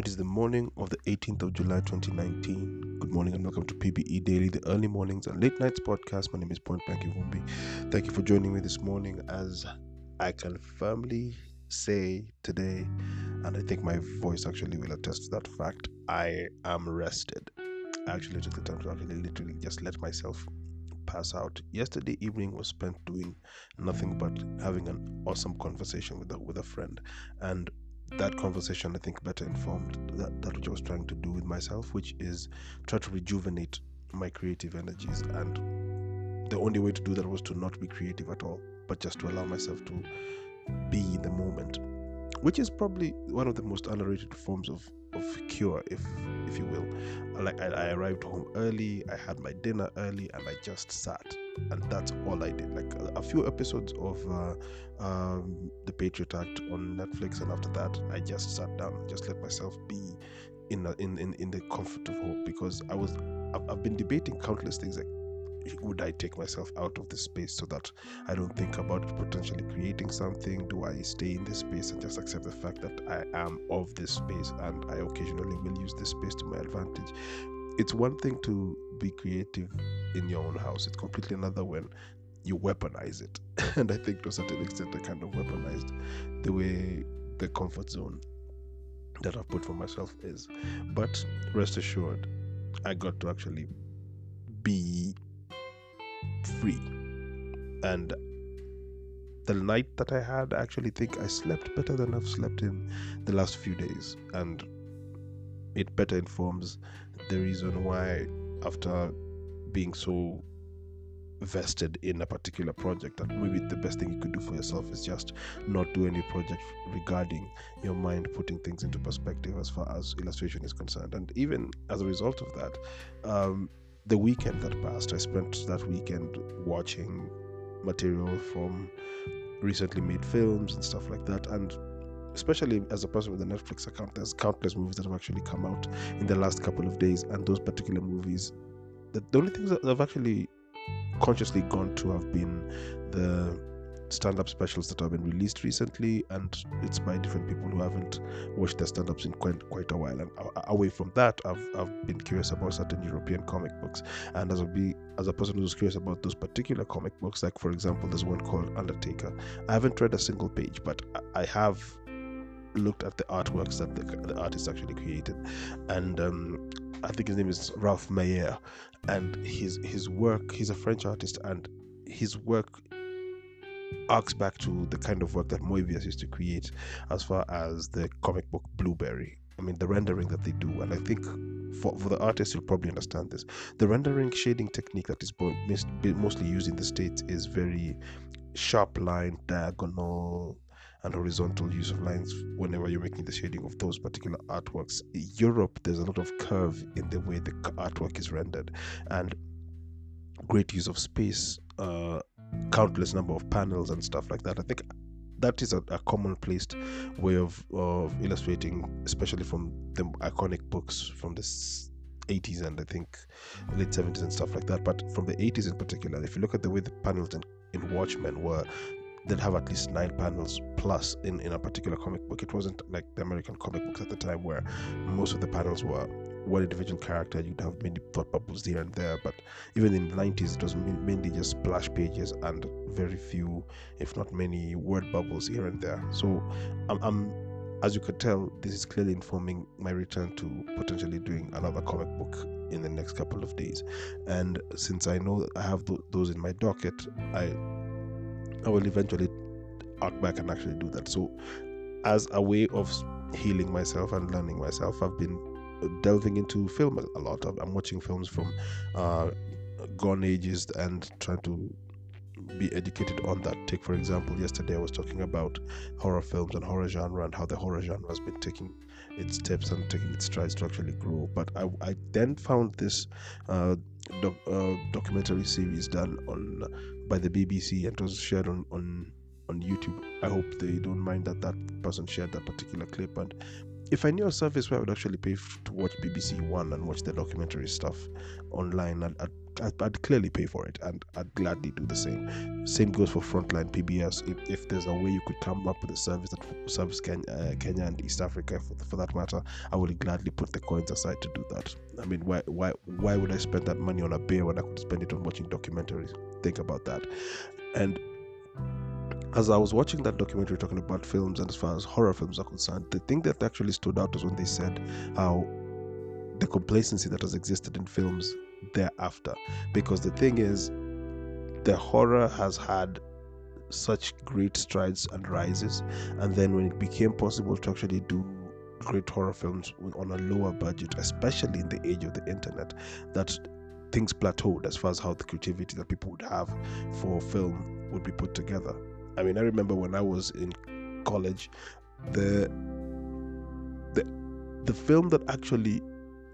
It is the morning of the 18th of July 2019. Good morning and welcome to PBE Daily, the early mornings and late nights podcast. My name is Point Blank Ivumbi. Thank you for joining me this morning as I can firmly say today, and I think my voice actually will attest to that fact, I am rested. I actually took the time to actually literally just let myself pass out. Yesterday evening was spent doing nothing but having an awesome conversation with a, with a friend and that conversation, I think, better informed that, that which I was trying to do with myself, which is try to rejuvenate my creative energies. And the only way to do that was to not be creative at all, but just to allow myself to be in the moment, which is probably one of the most underrated forms of, of cure, if if you will. Like I, I arrived home early, I had my dinner early, and I just sat and that's all I did. Like a, few episodes of uh, um, the Patriot Act on Netflix, and after that, I just sat down, just let myself be in a, in, in in the comfort of home because I was I've, I've been debating countless things like would I take myself out of this space so that I don't think about potentially creating something? Do I stay in this space and just accept the fact that I am of this space and I occasionally will use this space to my advantage? It's one thing to be creative in your own house, it's completely another when you weaponize it. and I think to a certain extent, I kind of weaponized the way the comfort zone that I've put for myself is. But rest assured, I got to actually be free. And the night that I had, I actually think I slept better than I've slept in the last few days. And it better informs the reason why, after being so vested in a particular project that maybe the best thing you could do for yourself is just not do any project regarding your mind putting things into perspective as far as illustration is concerned. And even as a result of that um, the weekend that passed i spent that weekend watching material from recently made films and stuff like that. And especially as a person with a Netflix account, there's countless movies that have actually come out in the last couple of days, and those particular movies, the, the only things that I've actually consciously gone to have been the stand-up specials that have been released recently and it's by different people who haven't watched their stand-ups in quite, quite a while. And away from that I've, I've been curious about certain European comic books. And as be as a person who's curious about those particular comic books like for example there's one called Undertaker. I haven't read a single page but I have looked at the artworks that the, the artist actually created, and um, I think his name is Ralph Meyer, and his his work. He's a French artist, and his work arcs back to the kind of work that Moebius used to create, as far as the comic book Blueberry. I mean, the rendering that they do, and I think for, for the artist, you'll probably understand this. The rendering shading technique that is mostly used in the States is very sharp line, diagonal, and horizontal use of lines whenever you're making the shading of those particular artworks. In Europe, there's a lot of curve in the way the artwork is rendered, and great use of space, uh, countless number of panels and stuff like that. I think that is a, a commonplace way of, of illustrating, especially from the iconic books from the 80s and I think late 70s and stuff like that. But from the 80s in particular, if you look at the way the panels in, in Watchmen were they'd have at least nine panels plus in, in a particular comic book. It wasn't like the American comic books at the time where most of the panels were one individual character. You'd have many thought bubbles here and there, but even in the 90s, it was mainly just splash pages and very few, if not many, word bubbles here and there. So I'm, I'm as you could tell, this is clearly informing my return to potentially doing another comic book in the next couple of days. And since I know I have th- those in my docket, I I will eventually arc back and actually do that. So, as a way of healing myself and learning myself, I've been delving into film a lot. I'm watching films from uh, gone ages and trying to be educated on that. Take, for example, yesterday I was talking about horror films and horror genre and how the horror genre has been taking its steps and taking its strides to actually grow. But I, I then found this uh, doc, uh, documentary series done on by the BBC and it was shared on, on on YouTube. I hope they don't mind that that person shared that particular clip and if I knew a service where I would actually pay f- to watch BBC One and watch the documentary stuff online, I'd, I'd, I'd, clearly pay for it and I'd gladly do the same. Same goes for Frontline PBS. If, if there's a way you could come up with a service that serves Kenya, uh, Kenya and East Africa for, for that matter, I would gladly put the coins aside to do that. I mean, why, why, why would I spend that money on a beer when I could spend it on watching documentaries? Think about that. And as I was watching that documentary talking about films and as far as horror films are concerned, the thing that actually stood out was when they said how the complacency that has existed in films thereafter. Because the thing is, the horror has had such great strides and rises, and then when it became possible to actually do great horror films on a lower budget, especially in the age of the internet, that things plateaued as far as how the creativity that people would have for film would be put together. I mean, I remember when I was in college, the the the film that actually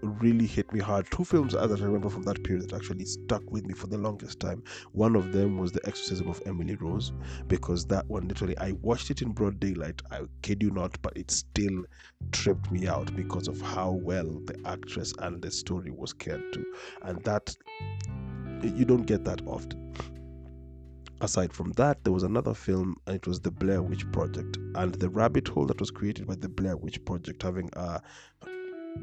really hit me hard. Two films that I remember from that period that actually stuck with me for the longest time. One of them was The Exorcism of Emily Rose, because that one literally I watched it in broad daylight. I kid you not, but it still tripped me out because of how well the actress and the story was cared to, and that you don't get that often aside from that, there was another film, and it was the Blair Witch Project, and the rabbit hole that was created by the Blair Witch Project, having uh,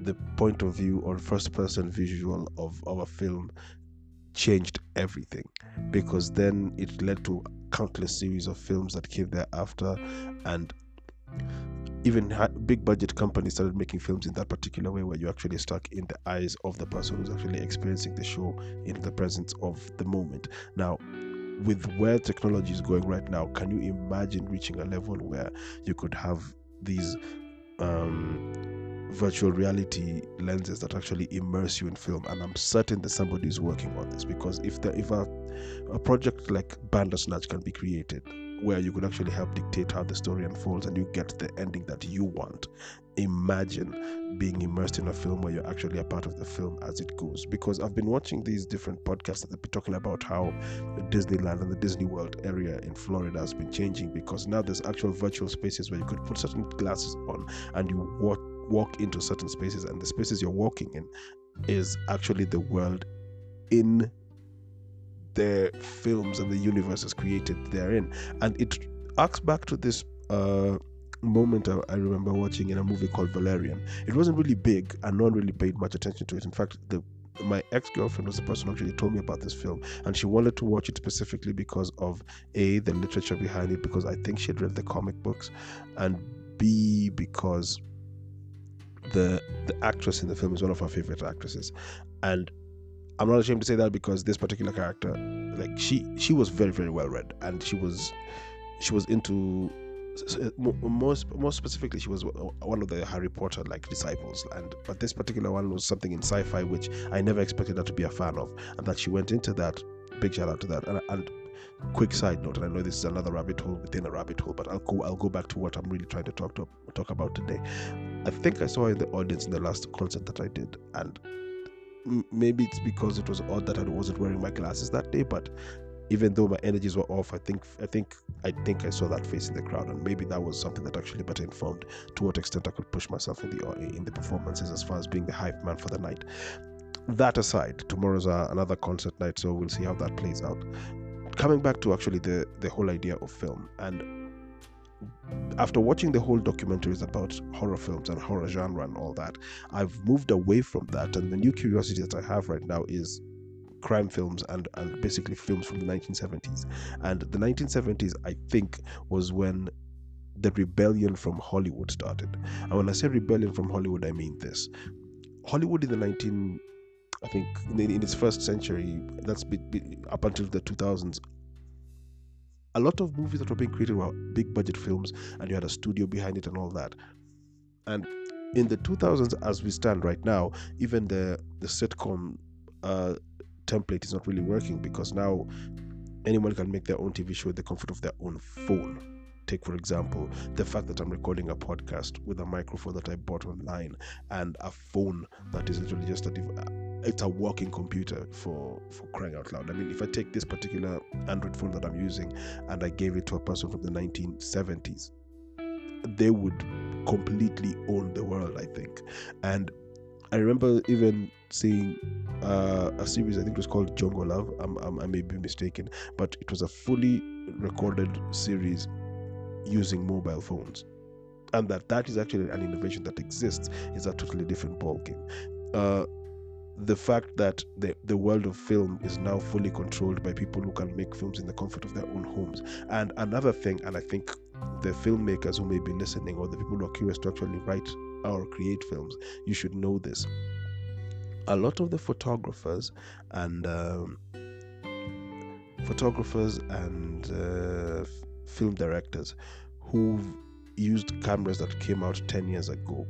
the point of view or first-person visual of our film, changed everything, because then it led to countless series of films that came thereafter, and even big budget companies started making films in that particular way where you're actually stuck in the eyes of the person who's actually experiencing the show in the presence of the moment. Now with where technology is going right now, can you imagine reaching a level where you could have these um, virtual reality lenses that actually immerse you in film? And I'm certain that somebody is working on this because if the, if a, a project like Bandersnatch can be created, where you could actually help dictate how the story unfolds and you get the ending that you want. Imagine being immersed in a film where you're actually a part of the film as it goes. Because I've been watching these different podcasts that have been talking about how Disneyland and the Disney World area in Florida has been changing because now there's actual virtual spaces where you could put certain glasses on and you walk walk into certain spaces and the spaces you're walking in is actually the world in the films and the universes created therein. And it arcs back to this uh, moment I, I, remember watching in a movie called Valerian. It wasn't really big, and no one really paid much attention to it. In fact, the my ex-girlfriend was the person who actually told me about this film and she wanted to watch it specifically because of a the literature behind it because i think she had read the comic books and b because the the actress in the film is one of our favorite actresses and I'm not ashamed to say that because this particular character, like she, she was very, very well read, and she was, she was into, most, most specifically, she was one of the Harry Potter like disciples, and but this particular one was something in sci-fi which I never expected her to be a fan of, and that she went into that. Big shout out to that, and, and quick side note, and I know this is another rabbit hole within a rabbit hole, but I'll go I'll go back to what I'm really trying to talk to talk about today. I think I saw in the audience in the last concert that I did, and maybe it's because it was odd that I wasn't wearing my glasses that day, but even though my energies were off, I think I think I think I saw that face in the crowd, and maybe that was something that actually better informed to what extent I could push myself in the in the performances as far as being the hype man for the night. That aside, tomorrow's uh, another concert night, so we'll see how that plays out. Coming back to actually the the whole idea of film and after watching the whole documentaries about horror films and horror genre and all that, I've moved away from that. And the new curiosity that I have right now is crime films and, and basically films from the 1970s. And the 1970s, I think, was when the rebellion from Hollywood started. And when I say rebellion from Hollywood, I mean this. Hollywood in the 19 I think in, in its first century, that's be, be, up until the 2000s, a lot of movies that were being created were big budget films and you had a studio behind it and all that. And in the 2000s as we stand right now even the the sitcom uh, template is not really working because now anyone can make their own tv show with the comfort of their own phone take for example the fact that i'm recording a podcast with a microphone that i bought online and a phone that is literally just a it's a working computer for for crying out loud i mean if i take this particular android phone that i'm using and i gave it to a person from the 1970s they would completely own the world, I think. And I remember even seeing uh, a series, I think it was called jungle Love. I'm, I'm, i may be mistaken, but it was a fully recorded series using mobile phones. And that that is actually an innovation that exists is a totally different ballgame. Uh, the fact that the, the world of film is now fully controlled by people who can make films in the comfort of their own homes. And another thing, and I think the filmmakers who may be listening or the people who are curious to actually write or create films, you should know this. A lot of the photographers and um, photographers and uh, film directors who've used cameras that came out 10 years ago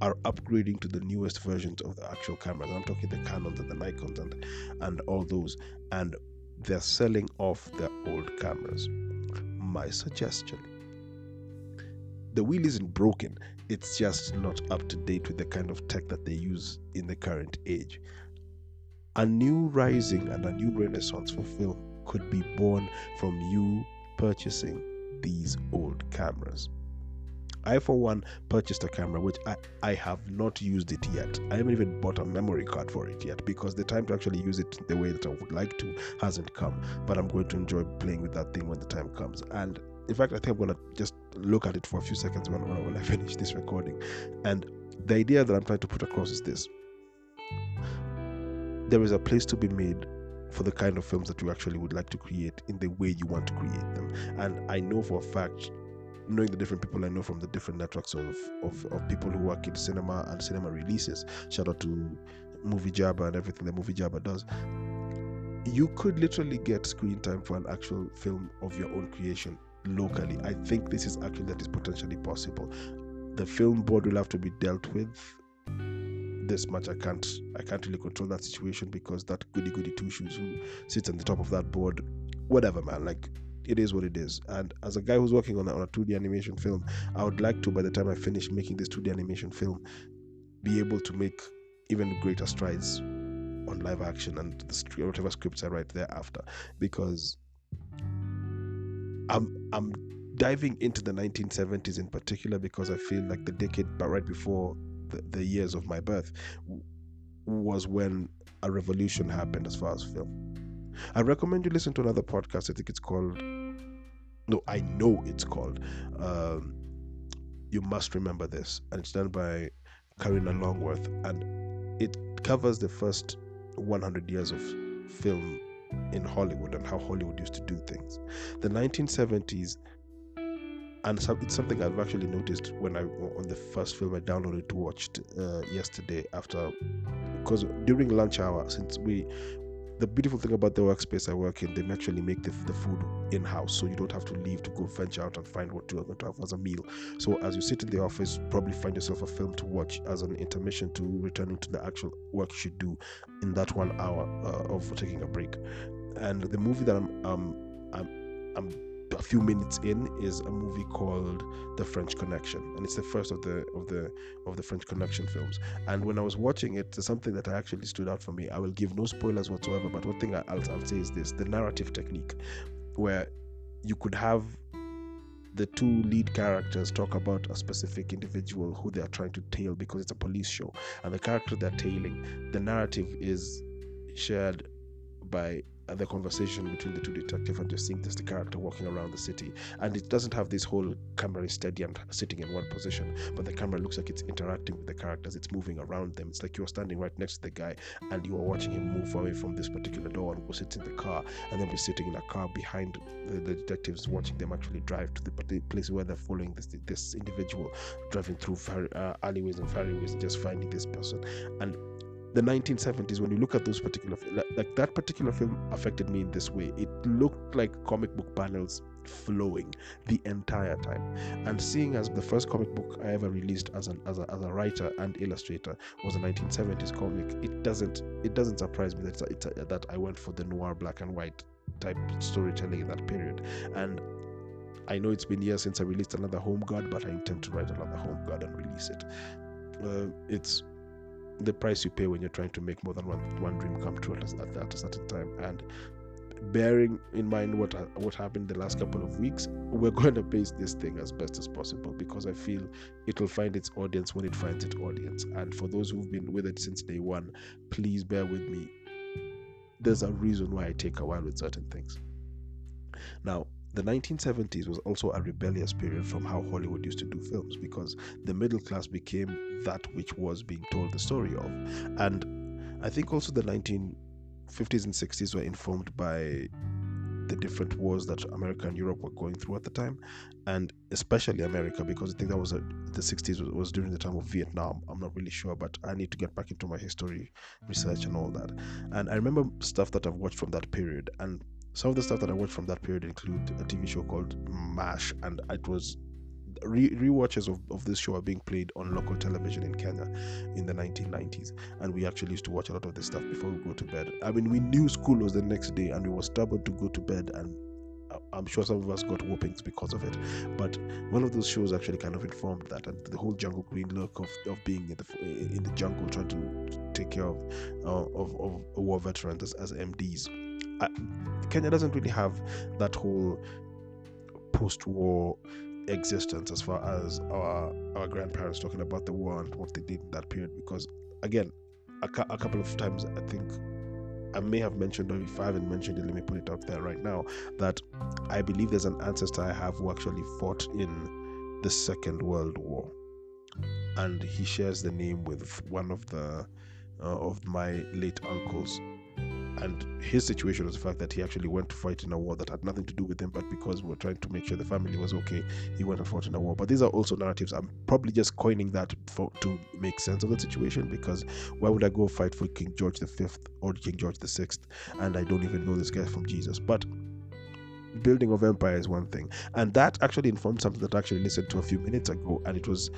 are upgrading to the newest versions of the actual cameras. I'm talking the Canons and the Nikons and and all those, and they're selling off their old cameras. My suggestion: the wheel isn't broken; it's just not up to date with the kind of tech that they use in the current age. A new rising and a new renaissance for film could be born from you purchasing these old cameras. I, for one, purchased a camera which I, I have not used it yet. I haven't even bought a memory card for it yet because the time to actually use it the way that I would like to hasn't come. But I'm going to enjoy playing with that thing when the time comes. And in fact, I think I'm going to just look at it for a few seconds when, when I finish this recording. And the idea that I'm trying to put across is this there is a place to be made for the kind of films that you actually would like to create in the way you want to create them. And I know for a fact knowing the different people I know from the different networks of, of, of people who work in cinema and cinema releases. Shout out to Movie Jabba and everything that Movie Jabba does. You could literally get screen time for an actual film of your own creation locally. I think this is actually that is potentially possible. The film board will have to be dealt with. This much I can't I can't really control that situation because that goody goody two shoes who sits on the top of that board, whatever man, like it is what it is. And as a guy who's working on a, on a 2D animation film, I would like to, by the time I finish making this 2D animation film, be able to make even greater strides on live action and the, whatever scripts I write thereafter, because I'm I'm diving into the 1970s in particular because I feel like the decade, but right before the, the years of my birth, was when a revolution happened as far as film I recommend you listen to another podcast. I think it's called. No, I know it's called. Um, you must remember this, and it's done by Karina Longworth, and it covers the first 100 years of film in Hollywood and how Hollywood used to do things. The 1970s, and it's something I've actually noticed when I on the first film I downloaded to watch uh, yesterday after because during lunch hour since we the beautiful thing about the workspace I work in, they actually make the, the food in house, so you don't have to leave to go venture out and find what you're going to have as a meal. So as you sit in the office, probably find yourself a film to watch as an intermission to returning to the actual work you should do in that one hour uh, of taking a break. And the movie that I'm um, I'm I'm a few minutes in is a movie called The French Connection, and it's the first of the of the of the French Connection films. And when I was watching it, something that actually stood out for me. I will give no spoilers whatsoever, but one thing I'll, I'll say is this: the narrative technique, where you could have the two lead characters talk about a specific individual who they are trying to tail because it's a police show, and the character they're tailing, the narrative is shared by the conversation between the two detectives and you're seeing just the character walking around the city. And it doesn't have this whole camera is steady and sitting in one position but the camera looks like it's interacting with the characters. It's moving around them. It's like you're standing right next to the guy and you are watching him move away from this particular door and go sit in the car and then be sitting in a car behind the, the detectives watching them actually drive to the, the place where they're following this this individual driving through uh, alleyways and alleyways just finding this person. And the 1970s when you look at those particular like that particular film affected me in this way. It looked like comic book panels flowing the entire time. And seeing as the first comic book i ever released as an as a, as a writer and illustrator was a 1970s comic it doesn't it doesn't surprise me that it's, a, that i went for the noir black and white type storytelling in that period. And I know it's been years since I released another Home Guard, but I intend to write another Home Guard and release it. Uh, it's the price you pay when you're trying to make more than one, one dream come true at, at, at a certain time. And bearing in mind what uh, what happened the last couple of weeks, we're going to pace this thing as best as possible because I feel it'll find its audience when it finds its audience. And for those who've been with it since day one, please bear with me. There's a reason why I take a while with certain things. Now, the 1970s was also a rebellious period from how Hollywood used to do films because the middle class became that which was being told the story of. And I think also the 1950s and 60s were informed by the different wars that America and Europe were going through at the time, and especially America, because I think that was a, the 60s was, was, during the time of Vietnam. I'm not really sure, but I need to get back into my history research and all that. And I remember stuff that I've watched from that period, and some of the stuff that I watched from that period include a TV show called MASH, and it was re- rewatches of, of this show are being played on local television in Kenya in the 1990s, and we actually used to watch a lot of this stuff before we go to bed. I mean, we knew school was the next day, and we were stubborn to go to bed, and I'm sure some of us got whoopings because of it. But one of those shows actually kind of informed that, and the whole jungle green look of, of being in the in the jungle trying to take care of uh, of, of war veterans as, as MDs. Kenya doesn't really have that whole post-war existence as far as our our grandparents talking about the war and what they did in that period because again a, a couple of times i think i may have mentioned or if i haven't mentioned it let me put it out there right now that i believe there's an ancestor i have who actually fought in the second world war. And he shares the name with one of the uh, of my late uncles and his situation was the fact that he actually went to fight in a war that had nothing to do with him, but because we were trying to make sure the family was okay, he went and fought in a war. But these are also narratives. I'm probably just coining that for, to make sense of the situation because why would I go fight for King George V or King George VI and I don't even know this guy from Jesus? But building of empire is one thing, and that actually informed something that I actually listened to a few minutes ago, and it was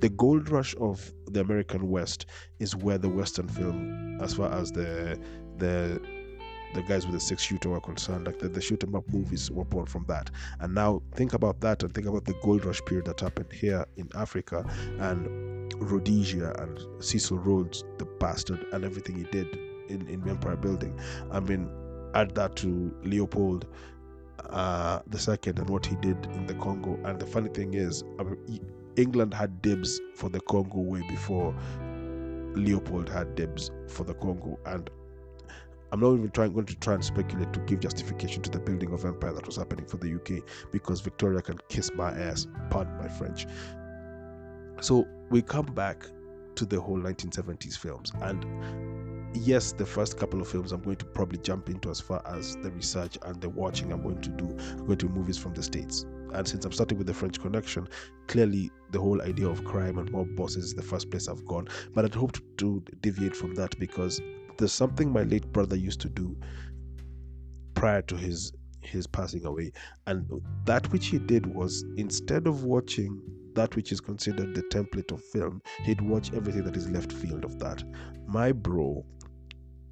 the gold rush of the American West is where the Western film, as far as the the the guys with the six shooter were concerned, like the, the shoot 'em up movies were born from that. And now think about that and think about the gold rush period that happened here in Africa and Rhodesia and Cecil Rhodes, the bastard, and everything he did in, in Empire Building. I mean, add that to Leopold uh, the second and what he did in the Congo. And the funny thing is, I mean, England had dibs for the Congo way before Leopold had dibs for the Congo. And I'm not even trying going to try and speculate to give justification to the building of empire that was happening for the UK because Victoria can kiss my ass, pardon my French. So we come back to the whole 1970s films and yes the first couple of films i'm going to probably jump into as far as the research and the watching i'm going to do i'm going to movies from the states. And since i'm starting with the french connection clearly the whole idea of crime and mob bosses is the first place i've gone. But i'd hoped to deviate from that because there's something my late brother used to do prior to his his passing away. And that which he did was instead of watching that which is considered the template of film he'd watch everything that is left field of that. My bro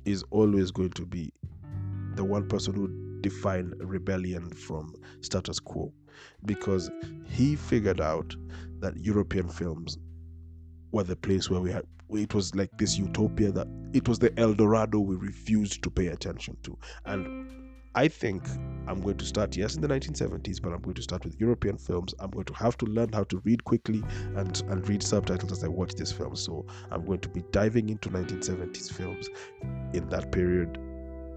is always going to be the one person who defined rebellion from status quo because he figured out that european films were the place where we had it was like this utopia that it was the El Dorado we refused to pay attention to. And I think I'm going to start, yes, in the 1970s, but I'm going to start with European films. I'm going to have to learn how to read quickly and, and read subtitles as I watch this film. So I'm going to be diving into 1970s films in that period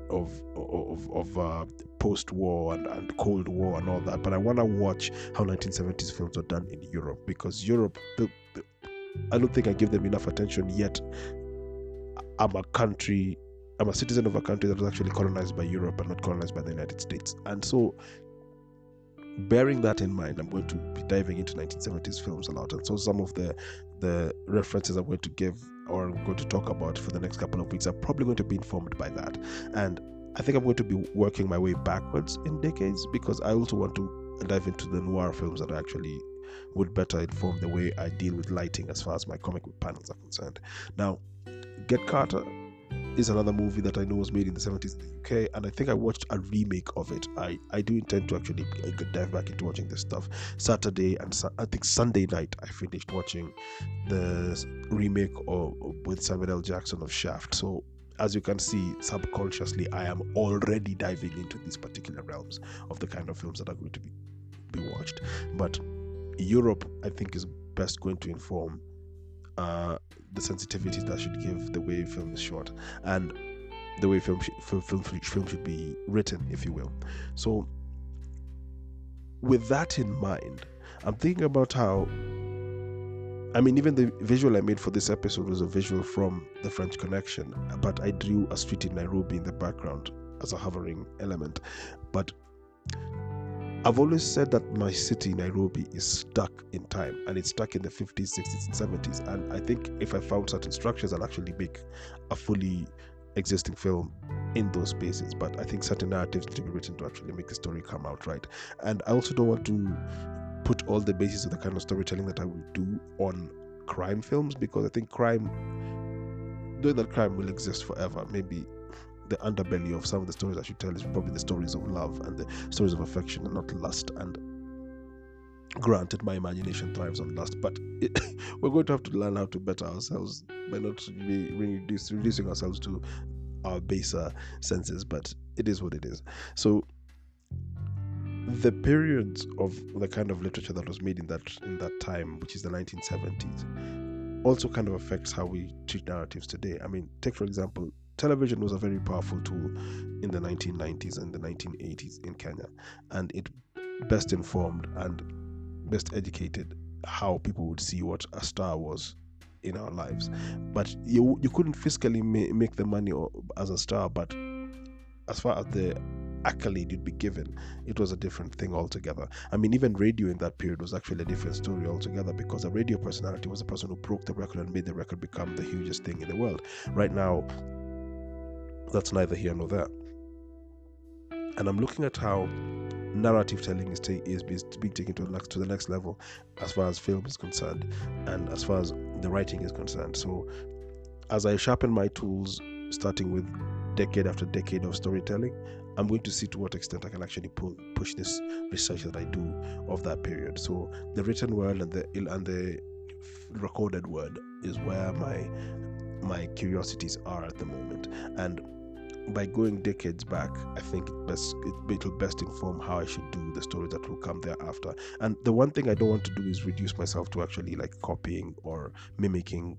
of of, of uh, post-war and, and Cold War and all that. But I want to watch how 1970s films are done in Europe because Europe, the I don't think I give them enough attention yet. I'm a country, I'm a citizen of a country that was actually colonized by Europe and not colonized by the United States. And so, bearing that in mind, I'm going to be diving into 1970s films a lot. And so, some of the the references I'm going to give or I'm going to talk about for the next couple of weeks are probably going to be informed by that. And I think I'm going to be working my way backwards in decades because I also want to dive into the noir films that are actually would better inform the way I deal with lighting as far as my comic book panels are concerned. Now, Get Carter is another movie that I know was made in the 70s in the UK, and I think I watched a remake of it. I, I do intend to actually uh, dive back into watching this stuff. Saturday and I think Sunday night, I finished watching the remake of, with Samuel L. Jackson of Shaft. So as you can see, subconsciously, I am already diving into these particular realms of the kind of films that are going to be, be watched. But Europe, I think, is best going to inform uh, the sensitivities that should give the way film is shot and the way film, film, film, film should be written, if you will. So, with that in mind, I'm thinking about how I mean, even the visual I made for this episode was a visual from The French Connection, but I drew a street in Nairobi in the background as a hovering element. But I've always said that my city, Nairobi, is stuck in time and it's stuck in the 50s, 60s, and 70s. And I think if I found certain structures, I'll actually make a fully existing film in those spaces. But I think certain narratives need to be written to actually make the story come out right. And I also don't want to put all the basis of the kind of storytelling that I will do on crime films because I think crime, doing that crime will exist forever, maybe the underbelly of some of the stories I should tell is probably the stories of love and the stories of affection and not lust. And granted, my imagination thrives on lust, but it, we're going to have to learn how to better ourselves by not be reduce, reducing ourselves to our baser senses. But it is what it is. So the periods of the kind of literature that was made in that in that time, which is the 1970s, also kind of affects how we treat narratives today. I mean, take for example, television was a very powerful tool in the 1990s and the 1980s in Kenya, and it best informed and best educated how people would see what a star was in our lives. But you you couldn't fiscally ma- make the money as a star, but as far as the accolade you'd be given, it was a different thing altogether. I mean, even radio in that period was actually a different story altogether because a radio personality was a person who broke the record and made the record become the hugest thing in the world. Right now, that's neither here nor there. And I'm looking at how narrative telling is, ta- is being taken to the, next, to the next level as far as film is concerned and as far as the writing is concerned. So, as I sharpen my tools, starting with decade after decade of storytelling, I'm going to see to what extent I can actually push this research that I do of that period. So the written word and the and the recorded word is where my my curiosities are at the moment, and by going decades back, I think it best it, will best inform how I should do the stories that will come thereafter. And the one thing I don't want to do is reduce myself to actually like copying or mimicking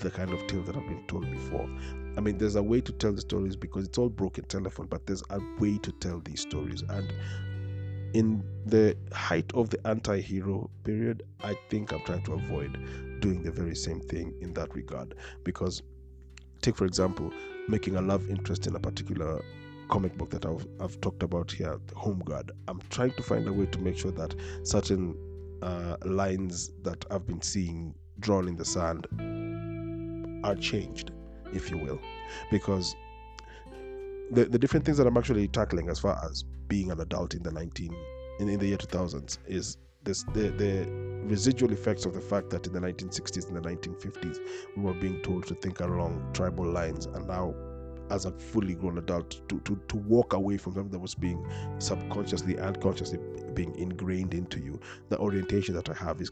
the kind of tale that I've been told before. I mean, there's a way to tell the stories because it's all broken telephone, but there's a way to tell these stories. And in the height of the anti hero period, I think I'm trying to avoid doing the very same thing in that regard. Because, take for example, making a love interest in a particular comic book that I've, I've talked about here, Home Guard. I'm trying to find a way to make sure that certain uh, lines that I've been seeing drawn in the sand are changed if you will, because the, the different things that I'm actually tackling as far as being an adult in the 19 in, in the year 2000s is this the, the residual effects of the fact that in the 1960s and the 1950s we were being told to think along tribal lines and now as a fully grown adult to, to, to walk away from something that was being subconsciously and consciously being ingrained into you the orientation that i have is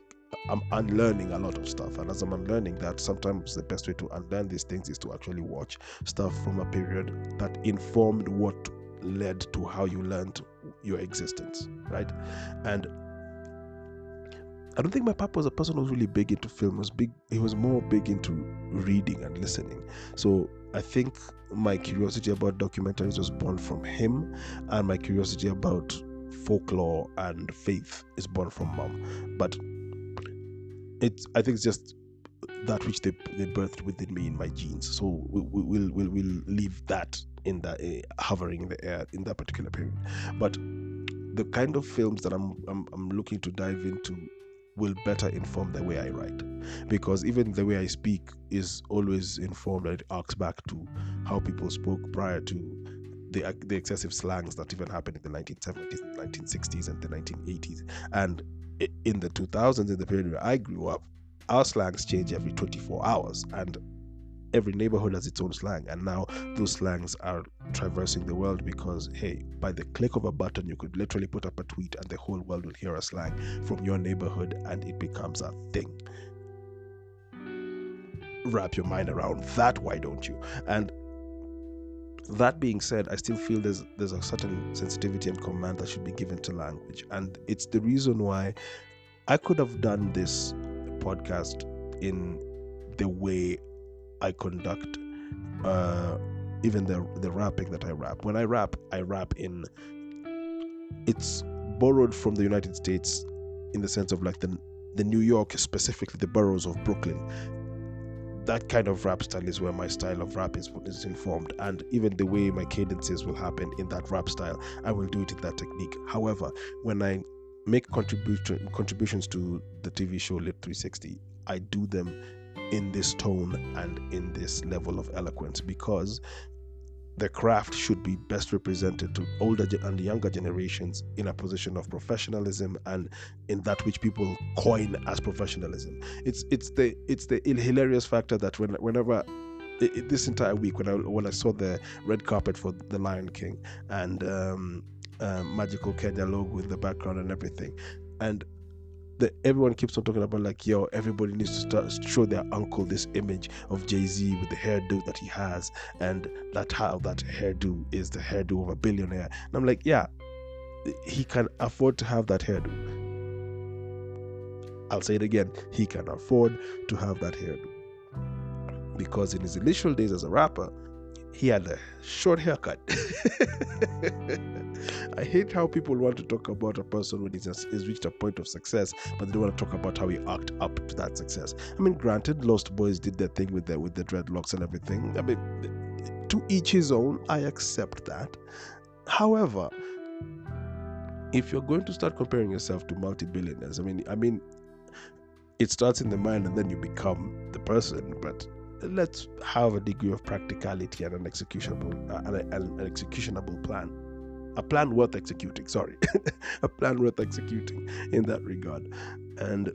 I'm unlearning a lot of stuff. And as I'm unlearning that, sometimes the best way to unlearn these things is to actually watch stuff from a period that informed what led to how you learned your existence, right? And I don't think my papa was a person who was really big into film. He was big. He was more big into reading and listening. So I think my curiosity about documentaries was born from him, and my curiosity about folklore and faith is born from mom. But it's I think it's just that which they they birthed within me in my genes. So we, we, will we'll, we'll leave that in that uh, hovering in the air in that particular period. But the kind of films that I'm, I'm I'm looking to dive into will better inform the way I write because even the way I speak is always informed and it arcs back to how people spoke prior to the, uh, the excessive slangs that even happened in the 1970s, 1960s, and the 1980s. And in the 2000s, in the period where I grew up, our slangs change every 24 hours, and every neighborhood has its own slang. And now those slangs are traversing the world because, hey, by the click of a button, you could literally put up a tweet, and the whole world will hear a slang from your neighborhood, and it becomes a thing. Wrap your mind around that, why don't you? And that being said, I still feel there's there's a certain sensitivity and command that should be given to language, and it's the reason why I could have done this podcast in the way I conduct uh, even the the rapping that I rap. When I rap, I rap in it's borrowed from the United States in the sense of like the the New York specifically the boroughs of Brooklyn that kind of rap style is where my style of rap is, is informed and even the way my cadences will happen in that rap style i will do it in that technique however when i make contribution contributions to the tv show lit 360 i do them in this tone and in this level of eloquence because the craft should be best represented to older and younger generations in a position of professionalism and in that which people coin as professionalism. It's it's the it's the hilarious factor that when, whenever it, it, this entire week when I when I saw the red carpet for the Lion King and um, uh, Magical Kenya in the background and everything, and that everyone keeps on talking about like yo everybody needs to start show their uncle this image of jay-z with the hairdo that he has and that how that hairdo is the hairdo of a billionaire. And i'm like yeah he can afford to have that hairdo. I'll say it again he can afford to have that hairdo. Because in his initial days as a rapper he had a short haircut. I hate how people want to talk about a person when he's, he's reached a point of success, but they don't want to talk about how he acted up to that success. I mean, granted, Lost Boys did their thing with the with the dreadlocks and everything. I mean, to each his own. I accept that. However, if you're going to start comparing yourself to multi-billionaires, I mean, I mean, it starts in the mind and then you become the person, but let's have a degree of practicality and an executable uh, an, an executionable plan a plan worth executing sorry a plan worth executing in that regard and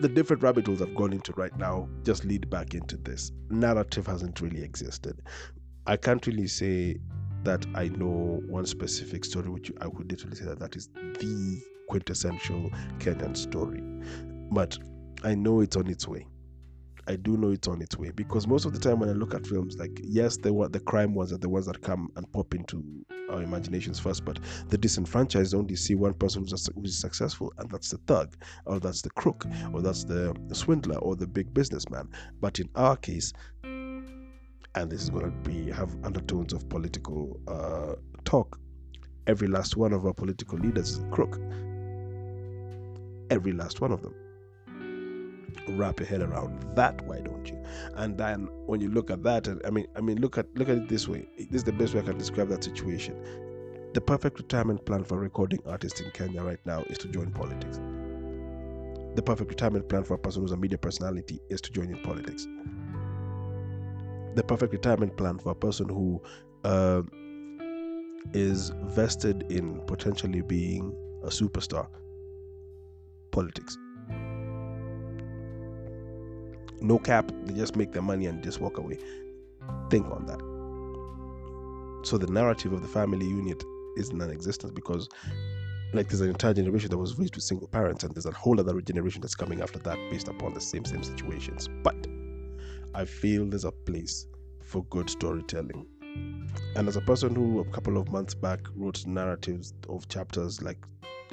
the different rabbit holes I've gone into right now just lead back into this. Narrative hasn't really existed. I can't really say that I know one specific story, which I would literally say that that is the quintessential Kenyan story. But I know it's on its way. I do know it's on its way because most of the time when I look at films, like yes, the the crime ones are the ones that come and pop into our imaginations first, but the disenfranchised only see one person who's, who's successful, and that's the thug, or that's the crook, or that's the, swindler, or the big businessman. But in our case, and this is going to be have undertones of political uh, talk. Every last one of our political leaders is a crook. Every last one of them wrap your head around that why don't you? And then when you look at that and i mean i mean look at look at it this way. This is the best way i can describe that situation. The perfect retirement plan for recording artist in kenya right now is to join politics. The perfect retirement plan for a person who's a media personality is to join in politics. The perfect retirement plan for a person who uh, is vested in potentially being a superstar politics no cap, they just make their money and just walk away. Think on that. So the narrative of the family unit is non-existent because like there's an entire generation that was raised with single parents and there's a whole other generation that's coming after that based upon the same same situations but i feel there's a place for good storytelling and as a person who a couple of months back wrote narratives of chapters like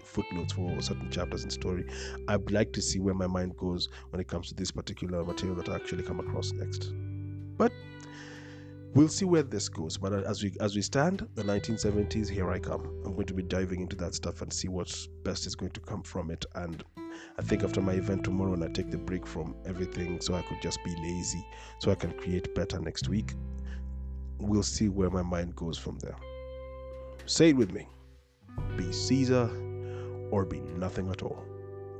footnotes for certain chapters in story. I'd like to see where my mind goes when it comes to this particular material that I actually come across next. But we'll see where this goes. But as we as we stand, the 1970s, here I come. I'm going to be diving into that stuff and see what's best is going to come from it. And I think after my event tomorrow, and I take the break from everything, so I could just be lazy, so I can create better next week. We'll see where my mind goes from there. Say it with me. Be Caesar or be nothing at all.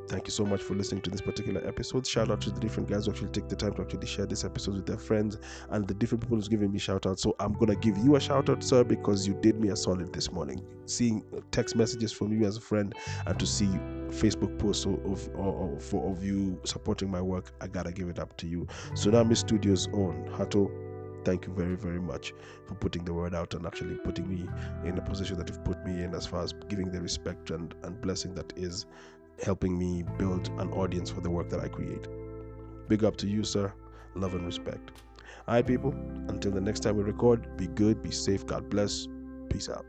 Thank you so much for listening to this particular episode. Shout out to the different guys who actually take the time to actually share this episode with their friends and the different people who's giving me shout out. So I'm gonna give you a shout out, sir, because you did me a solid this morning. Seeing uh, text messages from you as a friend and to see Facebook posts of of, of, of you supporting my work, I gotta give it up to you. Tsunami Studios own Hato thank you very, very much for putting the word out and actually putting me in a position that you've put me in as far as giving the respect and, and blessing that is helping me build an audience for the work that I create. Big up to you, sir. Love and respect. All right, people. Until the next time we record, be good, be safe. God bless. Peace out.